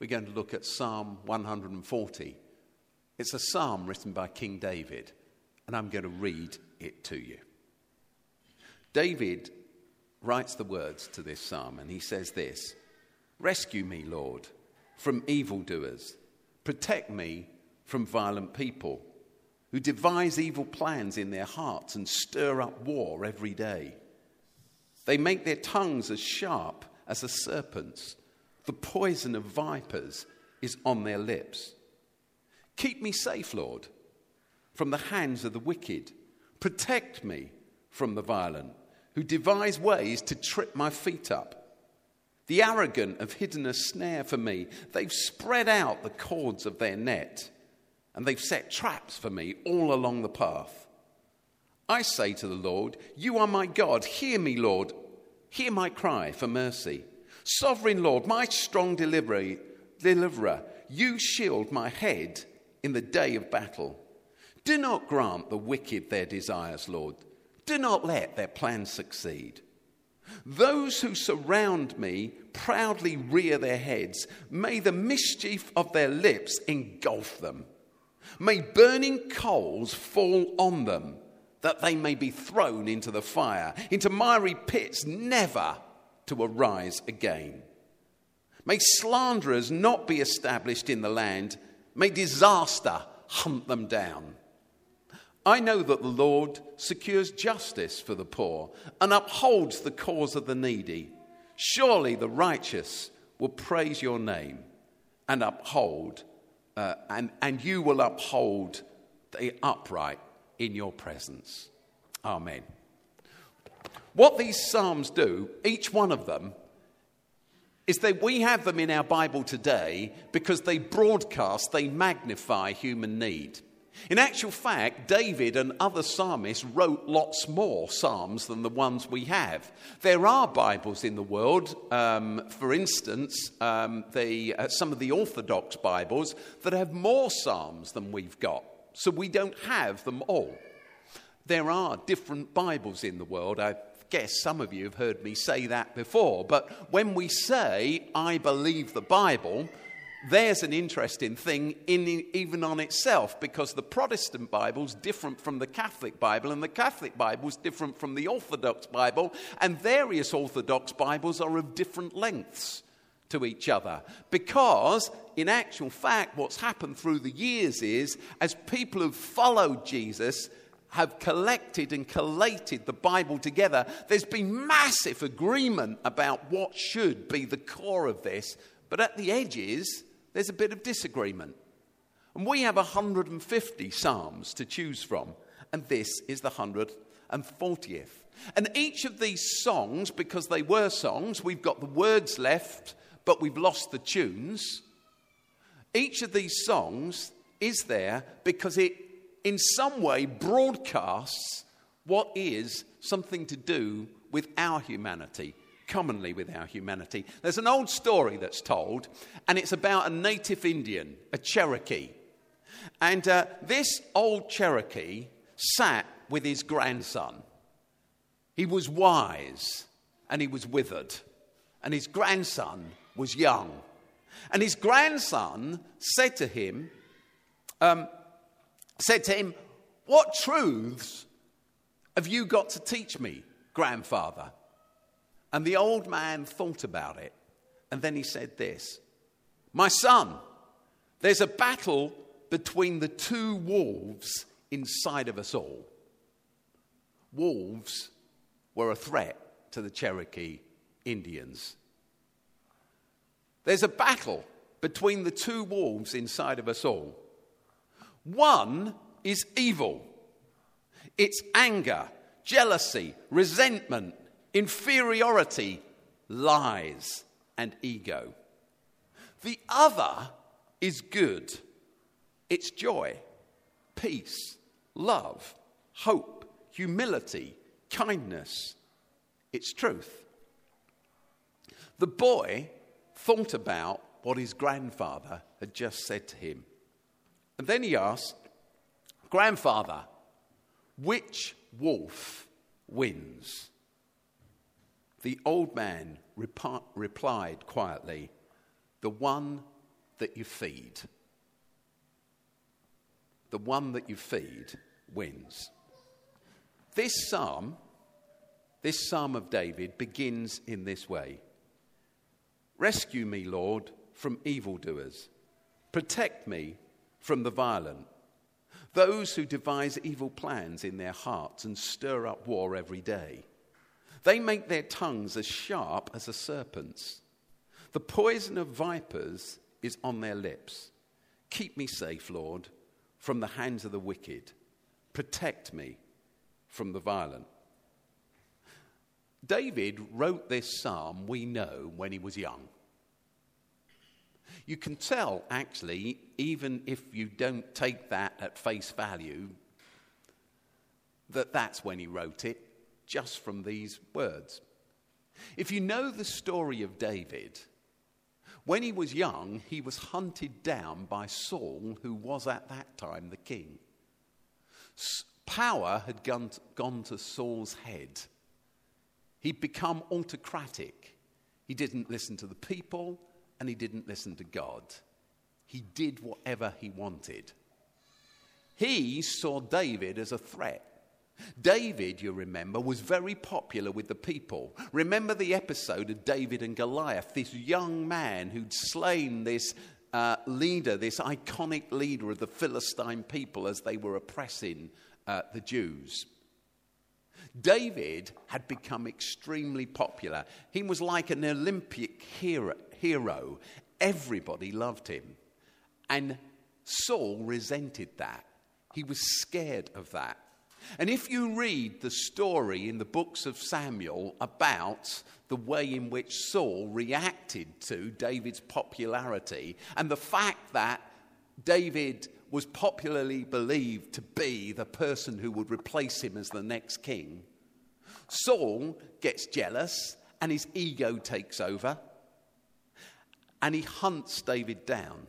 we're going to look at Psalm 140. It's a psalm written by King David, and I'm going to read it to you. David writes the words to this psalm, and he says this Rescue me, Lord, from evildoers, protect me from violent people who devise evil plans in their hearts and stir up war every day. They make their tongues as sharp as a serpent's, the poison of vipers is on their lips. Keep me safe, Lord, from the hands of the wicked. Protect me from the violent, who devise ways to trip my feet up. The arrogant have hidden a snare for me. They've spread out the cords of their net, and they've set traps for me all along the path. I say to the Lord, You are my God. Hear me, Lord. Hear my cry for mercy. Sovereign Lord, my strong deliverer, you shield my head in the day of battle. Do not grant the wicked their desires, Lord. Do not let their plans succeed. Those who surround me proudly rear their heads. May the mischief of their lips engulf them. May burning coals fall on them, that they may be thrown into the fire, into miry pits, never to arise again. May slanderers not be established in the land. May disaster hunt them down. I know that the Lord secures justice for the poor and upholds the cause of the needy. Surely the righteous will praise your name and uphold, uh, and, and you will uphold the upright in your presence. Amen. What these Psalms do, each one of them, is that we have them in our Bible today because they broadcast, they magnify human need. In actual fact, David and other psalmists wrote lots more psalms than the ones we have. There are Bibles in the world, um, for instance, um, the, uh, some of the Orthodox Bibles that have more psalms than we've got. So we don't have them all. There are different Bibles in the world. I guess some of you have heard me say that before. But when we say, I believe the Bible, there's an interesting thing in, even on itself because the Protestant Bible is different from the Catholic Bible, and the Catholic Bible is different from the Orthodox Bible, and various Orthodox Bibles are of different lengths to each other. Because, in actual fact, what's happened through the years is as people who've followed Jesus, have collected and collated the Bible together, there's been massive agreement about what should be the core of this. But at the edges, there's a bit of disagreement. And we have 150 Psalms to choose from, and this is the 140th. And each of these songs, because they were songs, we've got the words left, but we've lost the tunes. Each of these songs is there because it, in some way, broadcasts what is something to do with our humanity commonly with our humanity. There's an old story that's told, and it's about a native Indian, a Cherokee. And uh, this old Cherokee sat with his grandson. He was wise and he was withered, and his grandson was young. And his grandson said to him, um, said to him, What truths have you got to teach me, grandfather? And the old man thought about it. And then he said this My son, there's a battle between the two wolves inside of us all. Wolves were a threat to the Cherokee Indians. There's a battle between the two wolves inside of us all. One is evil, it's anger, jealousy, resentment, inferiority, lies, and ego. The other is good. It's joy, peace, love, hope, humility, kindness. It's truth. The boy thought about what his grandfather had just said to him. And then he asked, Grandfather, which wolf wins? The old man replied quietly, The one that you feed. The one that you feed wins. This psalm, this psalm of David, begins in this way Rescue me, Lord, from evildoers. Protect me from the violent, those who devise evil plans in their hearts and stir up war every day. They make their tongues as sharp as a serpent's. The poison of vipers is on their lips. Keep me safe, Lord, from the hands of the wicked. Protect me from the violent. David wrote this psalm, we know, when he was young. You can tell, actually, even if you don't take that at face value, that that's when he wrote it, just from these words. If you know the story of David, when he was young, he was hunted down by Saul, who was at that time the king. Power had gone to, Saul's head. He'd become autocratic. He didn't listen to the people and he didn't listen to God. He did whatever he wanted. He saw David as a threat. David, you remember, was very popular with the people. Remember the episode of David and Goliath, this young man who'd slain this uh, leader, this iconic leader of the Philistine people as they were oppressing uh, the Jews. David had become extremely popular. He was like an Olympic hero. Hero. Everybody loved him. And Saul resented that. He was scared of that. And if you read the story in the books of Samuel about the way in which Saul reacted to David's popularity and the fact that David was popularly believed to be the person who would replace him as the next king, Saul gets jealous and his ego takes over and he hunts David down.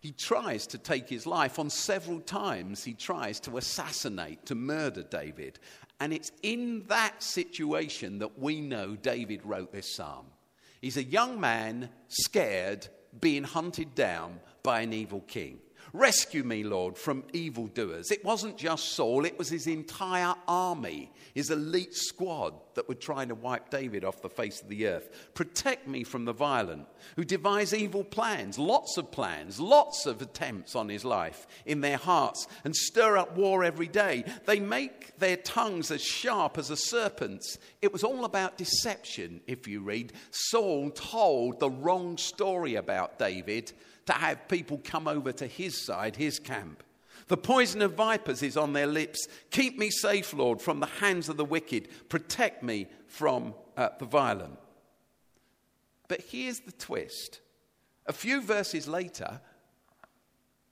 He tries to take his life. On several times, he tries to assassinate, to murder David. And it's in that situation that we know David wrote this psalm. He's a young man, scared, being hunted down by an evil king. Rescue me, Lord, from evildoers. It wasn't just Saul, it was his entire army, his elite squad that were trying to wipe David off the face of the earth. Protect me from the violent who devise evil plans, lots of plans, lots of attempts on his life in their hearts, and stir up war every day. They make their tongues as sharp as a serpent's. It was all about deception, if you read. Saul told the wrong story about David to have people come over to his side, his camp. The poison of vipers is on their lips. Keep me safe, Lord, from the hands of the wicked. Protect me from uh, the violent. But here's the twist. A few verses later,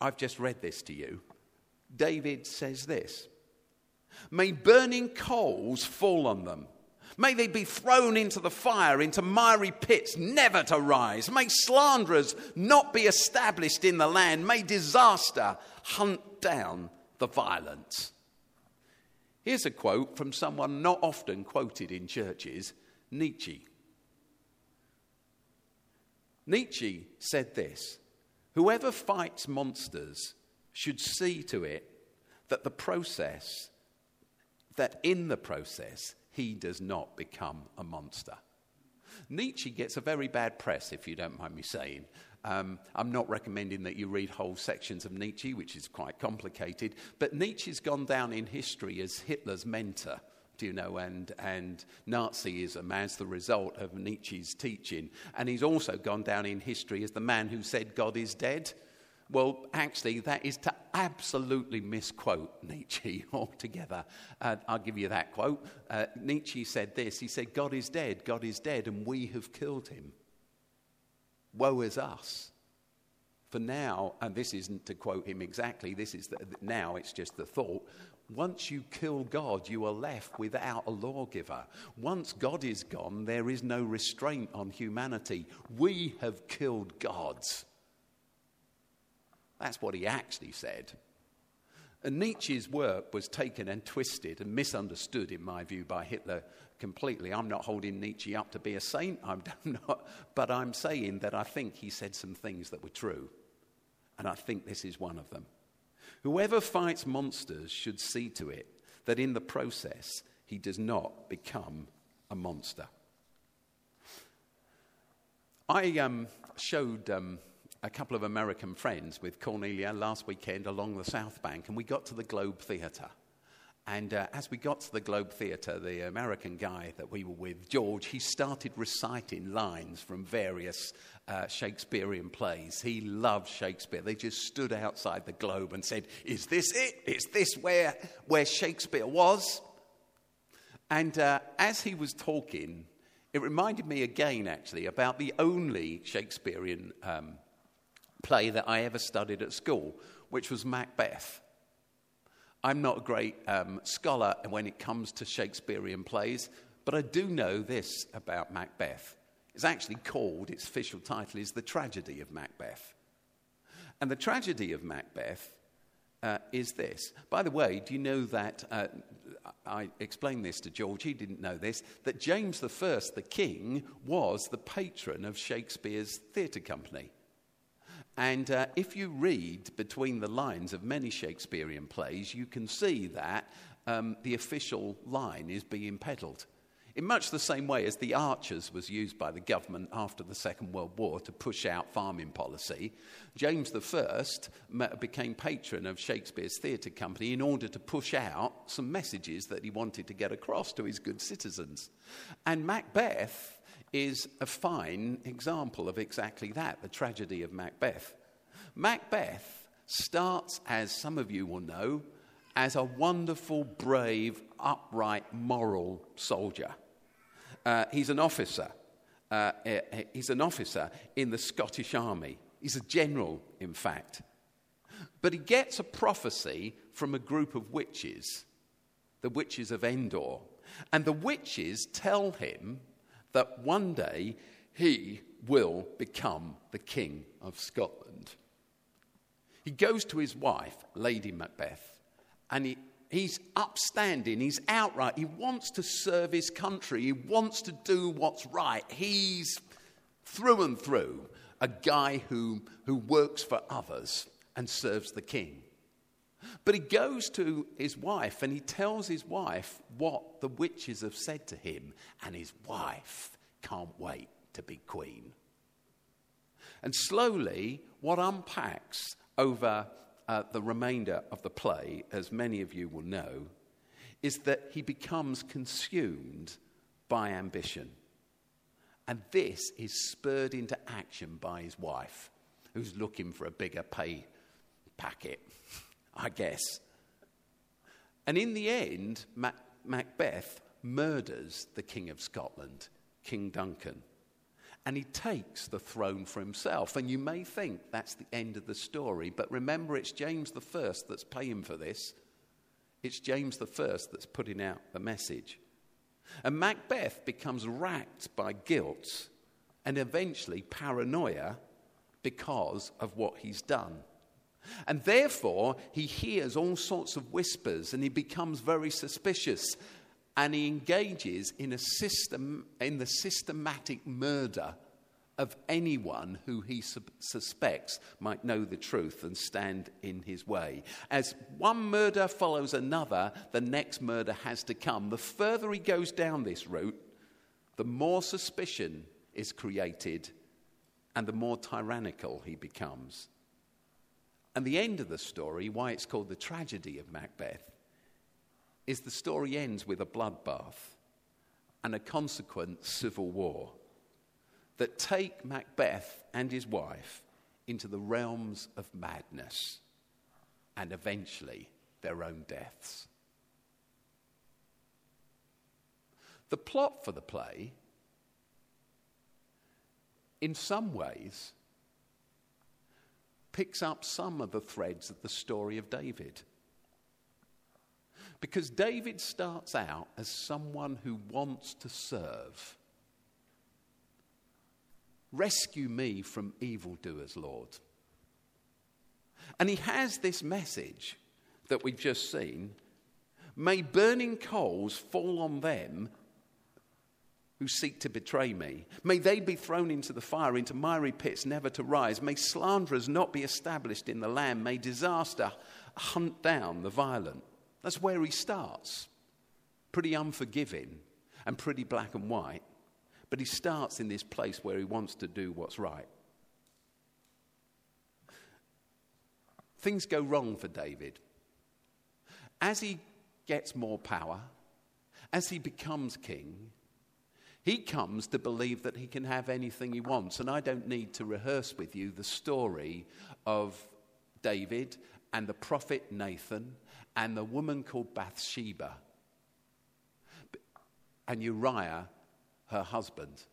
I've just read this to you. David says this May burning coals fall on them May they be thrown into the fire, into miry pits, never to rise. May slanderers not be established in the land. May disaster hunt down the violent. Here's a quote from someone not often quoted in churches Nietzsche. Nietzsche said this Whoever fights monsters should see to it that the process, that in the process, he does not become a monster. Nietzsche gets a very bad press, if you don't mind me saying. Um, I'm not recommending that you read whole sections of Nietzsche, which is quite complicated, but Nietzsche's gone down in history as Hitler's mentor, do you know, and, and Nazism as the result of Nietzsche's teaching. And he's also gone down in history as the man who said God is dead. Well, actually, that is to absolutely misquote Nietzsche altogether. Uh, I'll give you that quote. Uh, Nietzsche said this He said, God is dead, God is dead, and we have killed him. Woe is us. For now, and this isn't to quote him exactly, this is the, now, it's just the thought. Once you kill God, you are left without a lawgiver. Once God is gone, there is no restraint on humanity. We have killed gods. That's what he actually said. And Nietzsche's work was taken and twisted and misunderstood, in my view, by Hitler completely. I'm not holding Nietzsche up to be a saint, I'm not, but I'm saying that I think he said some things that were true. And I think this is one of them. Whoever fights monsters should see to it that in the process he does not become a monster. I um, showed um, a couple of American friends with Cornelia last weekend along the South Bank, and we got to the Globe Theatre. And uh, as we got to the Globe Theatre, the American guy that we were with, George, he started reciting lines from various uh, Shakespearean plays. He loved Shakespeare. They just stood outside the Globe and said, Is this it? Is this where, where Shakespeare was? And uh, as he was talking, it reminded me again, actually, about the only Shakespearean um, play that I ever studied at school, which was Macbeth. I'm not a great um, scholar when it comes to Shakespearean plays, but I do know this about Macbeth. It's actually called, its official title is The Tragedy of Macbeth. And the tragedy of Macbeth uh, is this. By the way, do you know that? Uh, I explained this to George, he didn't know this, that James I, the king, was the patron of Shakespeare's theatre company. And uh, if you read between the lines of many Shakespearean plays, you can see that um, the official line is being peddled. In much the same way as the Archers was used by the government after the Second World War to push out farming policy, James I became patron of Shakespeare's theatre company in order to push out some messages that he wanted to get across to his good citizens. And Macbeth is a fine example of exactly that the tragedy of Macbeth. Macbeth starts, as some of you will know, as a wonderful, brave, upright, moral soldier. Uh, he's an officer. Uh, eh, eh, he's an officer in the Scottish Army. He's a general, in fact. But he gets a prophecy from a group of witches, the witches of Endor. And the witches tell him that one day he will become the King of Scotland. He goes to his wife, Lady Macbeth, and he, he's upstanding, he's outright, he wants to serve his country, he wants to do what's right. He's through and through a guy who, who works for others and serves the king. But he goes to his wife and he tells his wife what the witches have said to him, and his wife can't wait to be queen. And slowly, what unpacks over uh, the remainder of the play, as many of you will know, is that he becomes consumed by ambition. And this is spurred into action by his wife, who's looking for a bigger pay packet. I guess. And in the end, Mac- Macbeth murders the King of Scotland, King Duncan. And he takes the throne for himself. And you may think that's the end of the story, but remember, it's James I that's paying for this. It's James I that's putting out the message. And Macbeth becomes racked by guilt and eventually paranoia because of what he's done. And therefore, he hears all sorts of whispers and he becomes very suspicious. And he engages in, a system, in the systematic murder of anyone who he su- suspects might know the truth and stand in his way. As one murder follows another, the next murder has to come. The further he goes down this route, the more suspicion is created and the more tyrannical he becomes. And the end of the story, why it's called the tragedy of Macbeth, is the story ends with a bloodbath and a consequent civil war that take Macbeth and his wife into the realms of madness and eventually their own deaths. The plot for the play, in some ways, picks up some of the threads of the story of David. Because David starts out as someone who wants to serve. Rescue me from evildoers, Lord. And he has this message that we've just seen, may burning coals fall on them who seek to betray me. May they be thrown into the fire, into miry pits, never to rise. May slanderers not be established in the land. May disaster hunt down the violent. That's where he starts. Pretty unforgiving and pretty black and white. But he starts in this place where he wants to do what's right. Things go wrong for David. As he gets more power, as he becomes king, he comes to believe that he can have anything he wants. And I don't need to rehearse with you the story of David and the prophet Nathan and the woman called Bathsheba and Uriah, her husband.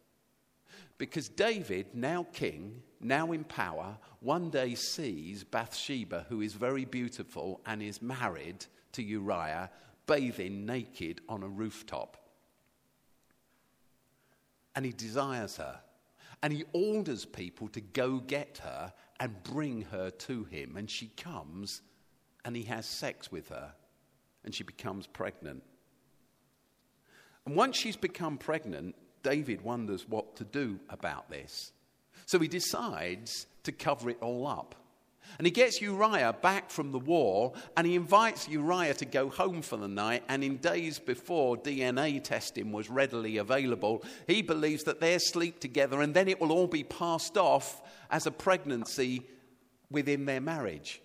Because David, now king, now in power, one day sees Bathsheba, who is very beautiful and is married to Uriah, bathing naked on a rooftop. And he desires her. And he orders people to go get her and bring her to him. And she comes and he has sex with her. And she becomes pregnant. And once she's become pregnant, David wonders what to do about this. So he decides to cover it all up. And he gets Uriah back from the war and he invites Uriah to go home for the night. And in days before DNA testing was readily available, he believes that they'll sleep together and then it will all be passed off as a pregnancy within their marriage.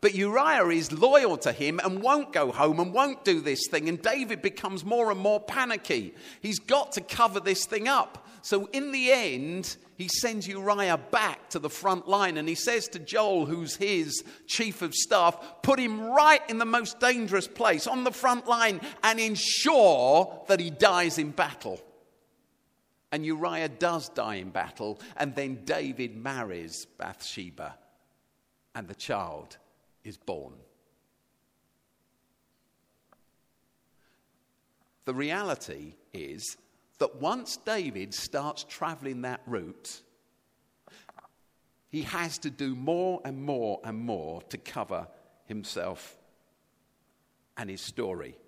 But Uriah is loyal to him and won't go home and won't do this thing. And David becomes more and more panicky. He's got to cover this thing up. So in the end, he sends Uriah back to the front line and he says to Joab, who's his chief of staff, put him right in the most dangerous place on the front line and ensure that he dies in battle. And Uriah does die in battle, and then David marries Bathsheba, and the child is born. The reality is that once David starts traveling that route, he has to do more and more and more to cover himself and his story.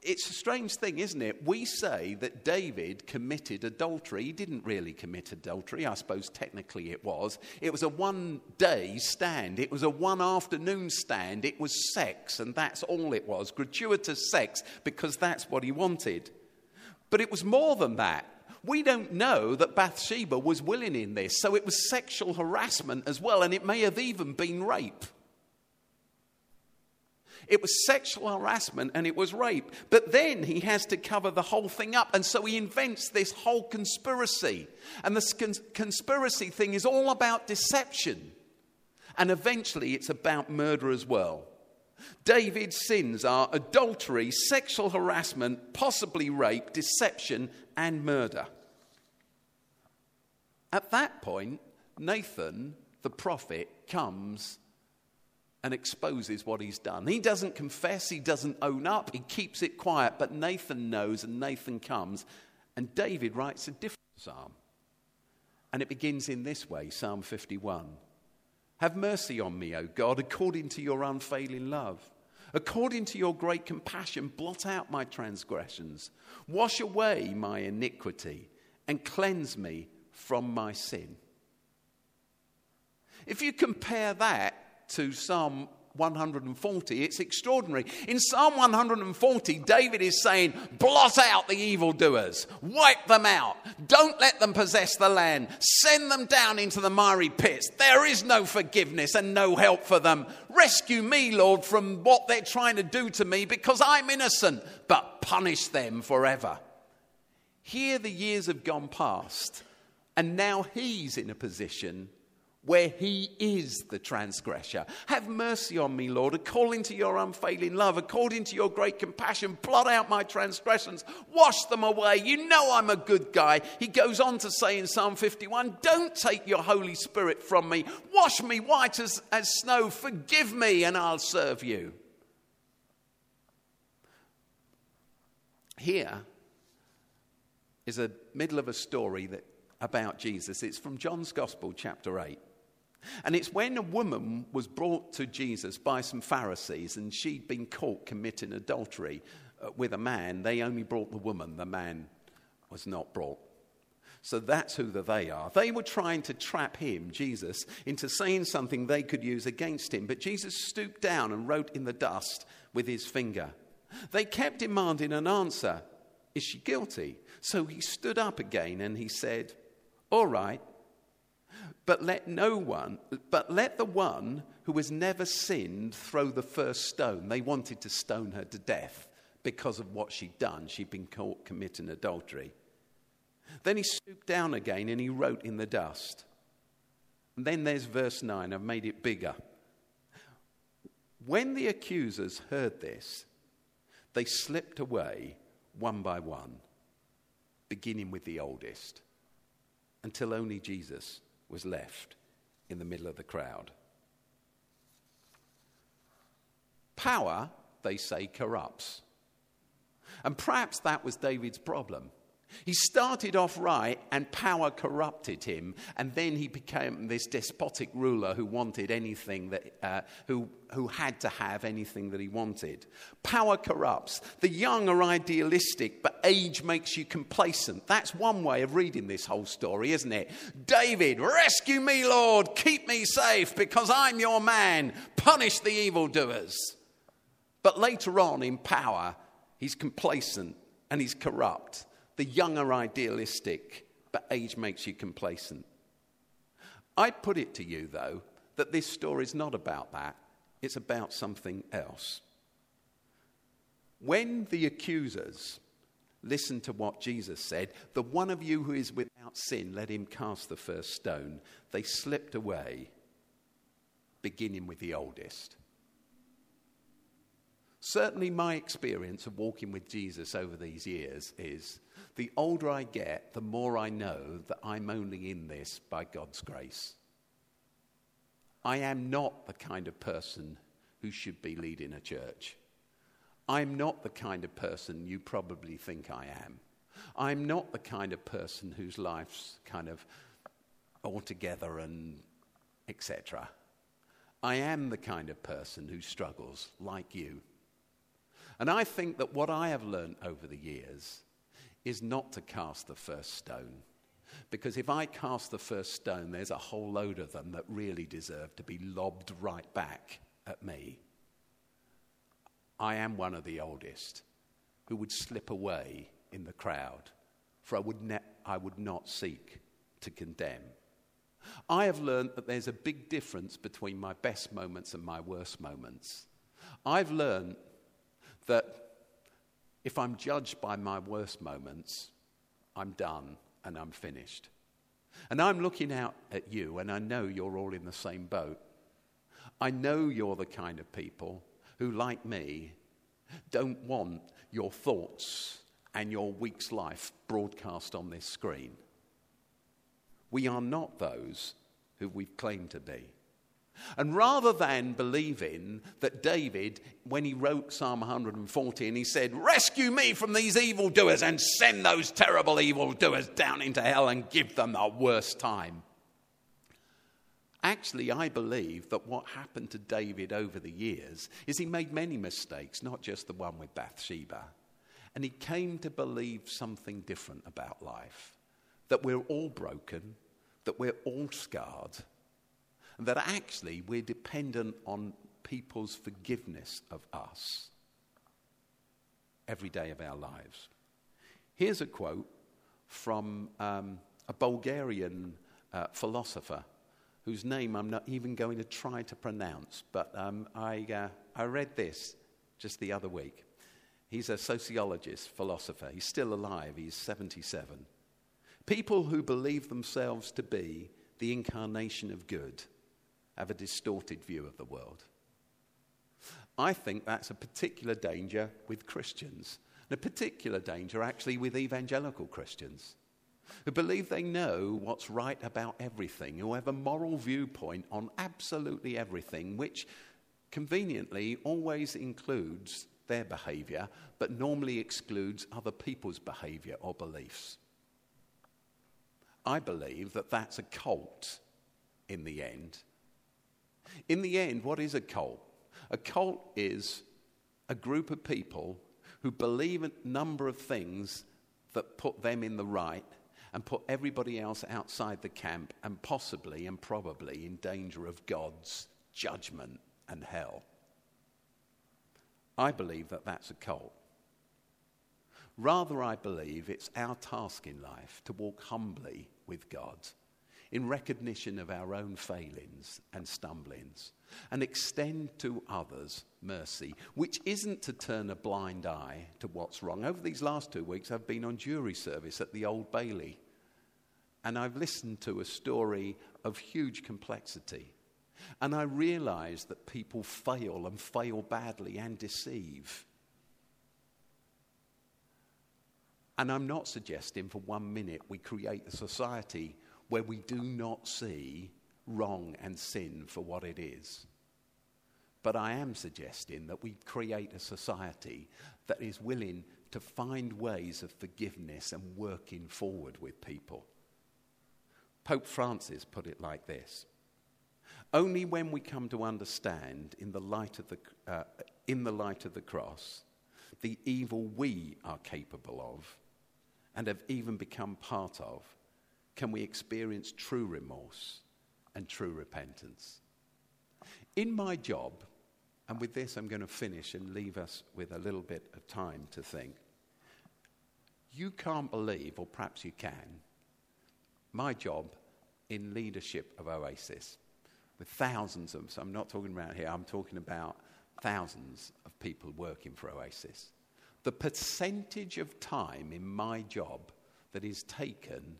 It's a strange thing, isn't it? We say that David committed adultery. He didn't really commit adultery. I suppose technically it was. It was a one day stand, it was a one afternoon stand. It was sex, and that's all it was gratuitous sex, because that's what he wanted. But it was more than that. We don't know that Bathsheba was willing in this, so it was sexual harassment as well, and it may have even been rape. It was sexual harassment and it was rape. But then he has to cover the whole thing up. And so he invents this whole conspiracy. And this cons- conspiracy thing is all about deception. And eventually it's about murder as well. David's sins are adultery, sexual harassment, possibly rape, deception, and murder. At that point, Nathan, the prophet, comes and exposes what he's done. He doesn't confess, he doesn't own up, he keeps it quiet, but Nathan knows and Nathan comes. And David writes a different psalm. And it begins in this way Psalm 51 Have mercy on me, O God, according to your unfailing love. According to your great compassion, blot out my transgressions. Wash away my iniquity and cleanse me from my sin. If you compare that to Psalm 140. It's extraordinary. In Psalm 140, David is saying, Blot out the evildoers, wipe them out, don't let them possess the land, send them down into the miry pits. There is no forgiveness and no help for them. Rescue me, Lord, from what they're trying to do to me because I'm innocent, but punish them forever. Here, the years have gone past, and now he's in a position where he is the transgressor. Have mercy on me, Lord, according to your unfailing love, according to your great compassion. Blot out my transgressions, wash them away. You know I'm a good guy. He goes on to say in Psalm 51 Don't take your Holy Spirit from me. Wash me white as, as snow. Forgive me, and I'll serve you. Here is a middle of a story that, about Jesus. It's from John's Gospel, chapter 8. And it's when a woman was brought to Jesus by some Pharisees and she'd been caught committing adultery uh, with a man, they only brought the woman, the man was not brought. So that's who the they are. They were trying to trap him, Jesus, into saying something they could use against him. But Jesus stooped down and wrote in the dust with his finger. They kept demanding an answer Is she guilty? So he stood up again and he said, All right, but let no one, but let the one who has never sinned throw the first stone. They wanted to stone her to death because of what she'd done. She'd been caught committing adultery. Then he stooped down again and he wrote in the dust. And then there's verse 9. I've made it bigger. When the accusers heard this, they slipped away one by one, beginning with the oldest, until only Jesus was left in the middle of the crowd. Power, they say, corrupts. And perhaps that was David's problem. He started off right, and power corrupted him, and then he became this despotic ruler who wanted anything that, uh, who, who had to have anything that he wanted. Power corrupts. The young are idealistic, but age makes you complacent. That's one way of reading this whole story, isn't it? David, rescue me, Lord, keep me safe, because I'm your man. Punish the evildoers. But later on in power, he's complacent and he's corrupt. The young are idealistic, but age makes you complacent. I put it to you, though, that this story is not about that, it's about something else. When the accusers listened to what Jesus said, the one of you who is without sin, let him cast the first stone, they slipped away, beginning with the oldest. Certainly, my experience of walking with Jesus over these years is the older I get, the more I know that I'm only in this by God's grace. I am not the kind of person who should be leading a church. I'm not the kind of person you probably think I am. I'm not the kind of person whose life's kind of all together and etc. I am the kind of person who struggles like you. And I think that what I have learned over the years is not to cast the first stone. Because if I cast the first stone, there's a whole load of them that really deserve to be lobbed right back at me. I am one of the oldest who would slip away in the crowd, for I would, ne- I would not seek to condemn. I have learned that there's a big difference between my best moments and my worst moments. I've learned that if I'm judged by my worst moments, I'm done and I'm finished. And I'm looking out at you, and I know you're all in the same boat. I know you're the kind of people who, like me, don't want your thoughts and your week's life broadcast on this screen. We are not those who we've claimed to be. And rather than believing that David, when he wrote Psalm 140, and he said, Rescue me from these evildoers and send those terrible evildoers down into hell and give them the worst time. Actually, I believe that what happened to David over the years is he made many mistakes, not just the one with Bathsheba. And he came to believe something different about life that we're all broken, that we're all scarred and that actually we're dependent on people's forgiveness of us every day of our lives. Here's a quote from um, a Bulgarian uh, philosopher whose name I'm not even going to try to pronounce, but um, I, uh, I read this just the other week. He's a sociologist, philosopher. He's still alive, he's 77. People who believe themselves to be the incarnation of good have a distorted view of the world. I think that's a particular danger with Christians, and a particular danger actually with evangelical Christians who believe they know what's right about everything, who have a moral viewpoint on absolutely everything, which conveniently always includes their behavior, but normally excludes other people's behavior or beliefs. I believe that that's a cult in the end In the end, what is a cult? A cult is a group of people who believe a number of things that put them in the right and put everybody else outside the camp and possibly and probably in danger of God's judgment and hell. I believe that that's a cult. Rather, I believe it's our task in life to walk humbly with God in recognition of our own failings and stumblings and extend to others mercy, which isn't to turn a blind eye to what's wrong. Over these last two weeks, I've been on jury service at the Old Bailey, and I've listened to a story of huge complexity. And I realize that people fail and fail badly and deceive. And I'm not suggesting for one minute we create a society where we do not see wrong and sin for what it is. But I am suggesting that we create a society that is willing to find ways of forgiveness and working forward with people. Pope Francis put it like this Only when we come to understand, in the light of the, uh, in the, light of the cross, the evil we are capable of and have even become part of, can we experience true remorse and true repentance. In my job, and with this I'm going to finish and leave us with a little bit of time to think. You can't believe, or perhaps you can, my job in leadership of Oasis, with thousands of so, I'm not talking about here, I'm talking about thousands of people working for Oasis. The percentage of time in my job that is taken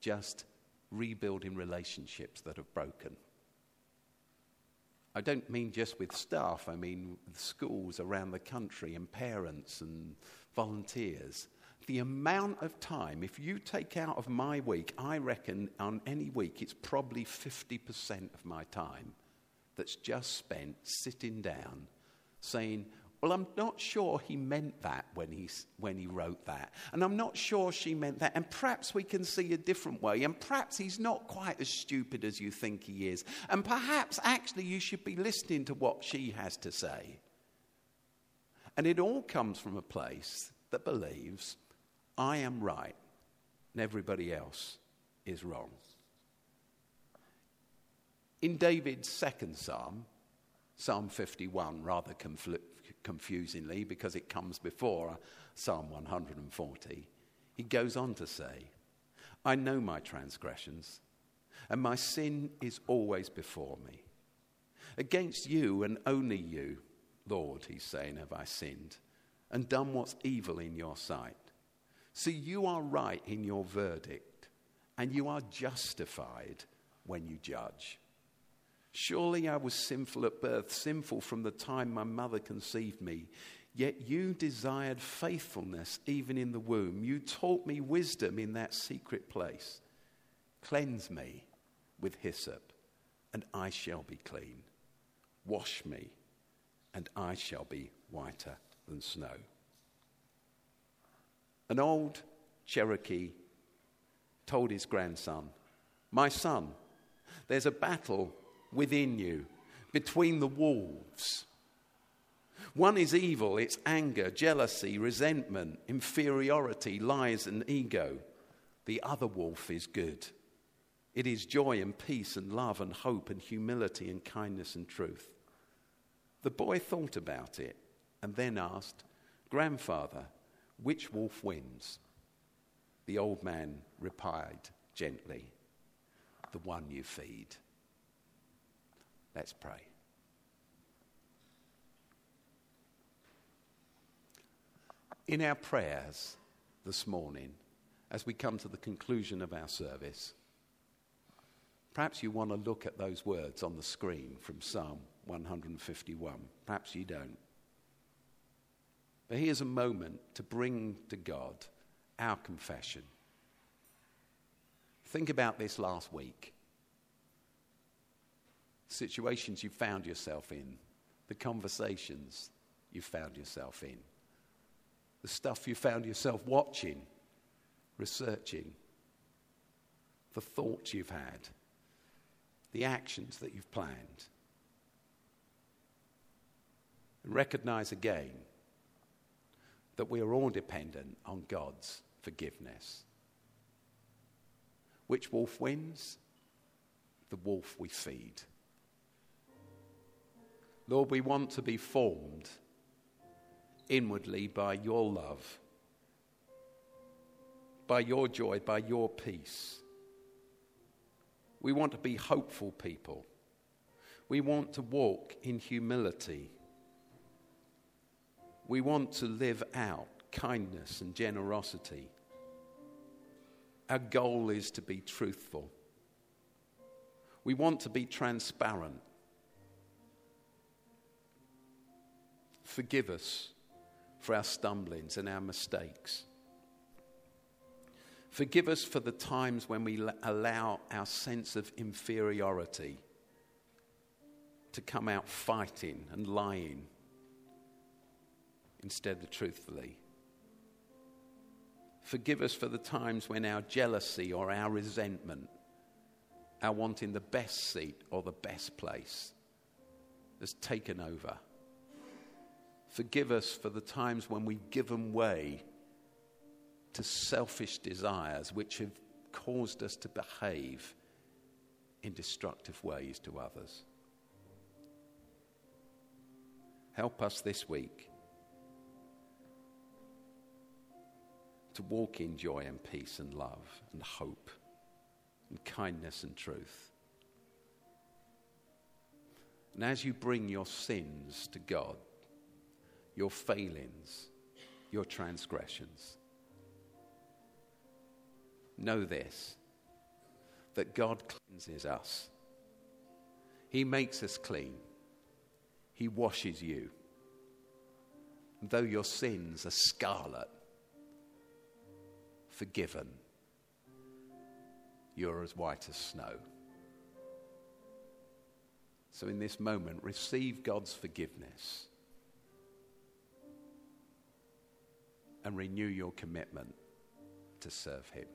just rebuilding relationships that have broken. I don't mean just with staff, I mean schools around the country and parents and volunteers. The amount of time, if you take out of my week, I reckon on any week it's probably 50% of my time that's just spent sitting down saying, well, I'm not sure he meant that when he, when he wrote that. And I'm not sure she meant that. And perhaps we can see a different way. And perhaps he's not quite as stupid as you think he is. And perhaps actually you should be listening to what she has to say. And it all comes from a place that believes I am right and everybody else is wrong. In David's second psalm, Psalm 51, rather confl- confusingly because it comes before Psalm 140, he goes on to say, I know my transgressions, and my sin is always before me. Against you and only you, Lord, he's saying, have I sinned and done what's evil in your sight. So you are right in your verdict, and you are justified when you judge. Surely I was sinful at birth, sinful from the time my mother conceived me. Yet you desired faithfulness even in the womb. You taught me wisdom in that secret place. Cleanse me with hyssop, and I shall be clean. Wash me, and I shall be whiter than snow. An old Cherokee told his grandson, My son, there's a battle within you, between the wolves. One is evil, it's anger, jealousy, resentment, inferiority, lies, and ego. The other wolf is good. It is joy and peace and love and hope and humility and kindness and truth. The boy thought about it and then asked, Grandfather, which wolf wins? The old man replied gently, The one you feed. Let's pray. In our prayers this morning, as we come to the conclusion of our service, perhaps you want to look at those words on the screen from Psalm 151. Perhaps you don't. But here's a moment to bring to God our confession. Think about this last week situations you found yourself in, the conversations you found yourself in, the stuff you found yourself watching, researching, the thoughts you've had, the actions that you've planned. And recognize again that we are all dependent on God's forgiveness. Which wolf wins? The wolf we feed. Lord, we want to be formed inwardly by your love, by your joy, by your peace. We want to be hopeful people. We want to walk in humility. We want to live out kindness and generosity. Our goal is to be truthful. We want to be transparent. Forgive us for our stumblings and our mistakes. Forgive us for the times when we allow our sense of inferiority to come out fighting and lying instead of truthfully. Forgive us for the times when our jealousy or our resentment, our wanting the best seat or the best place, has taken over. Forgive us for the times when we've given way to selfish desires which have caused us to behave in destructive ways to others. Help us this week to walk in joy and peace and love and hope and kindness and truth. And as you bring your sins to God, your failings, your transgressions, know this that God cleanses us, He makes us clean. He washes you. And though your sins are scarlet, forgiven, you're as white as snow. So, in this moment, receive God's forgiveness and renew your commitment to serve Him.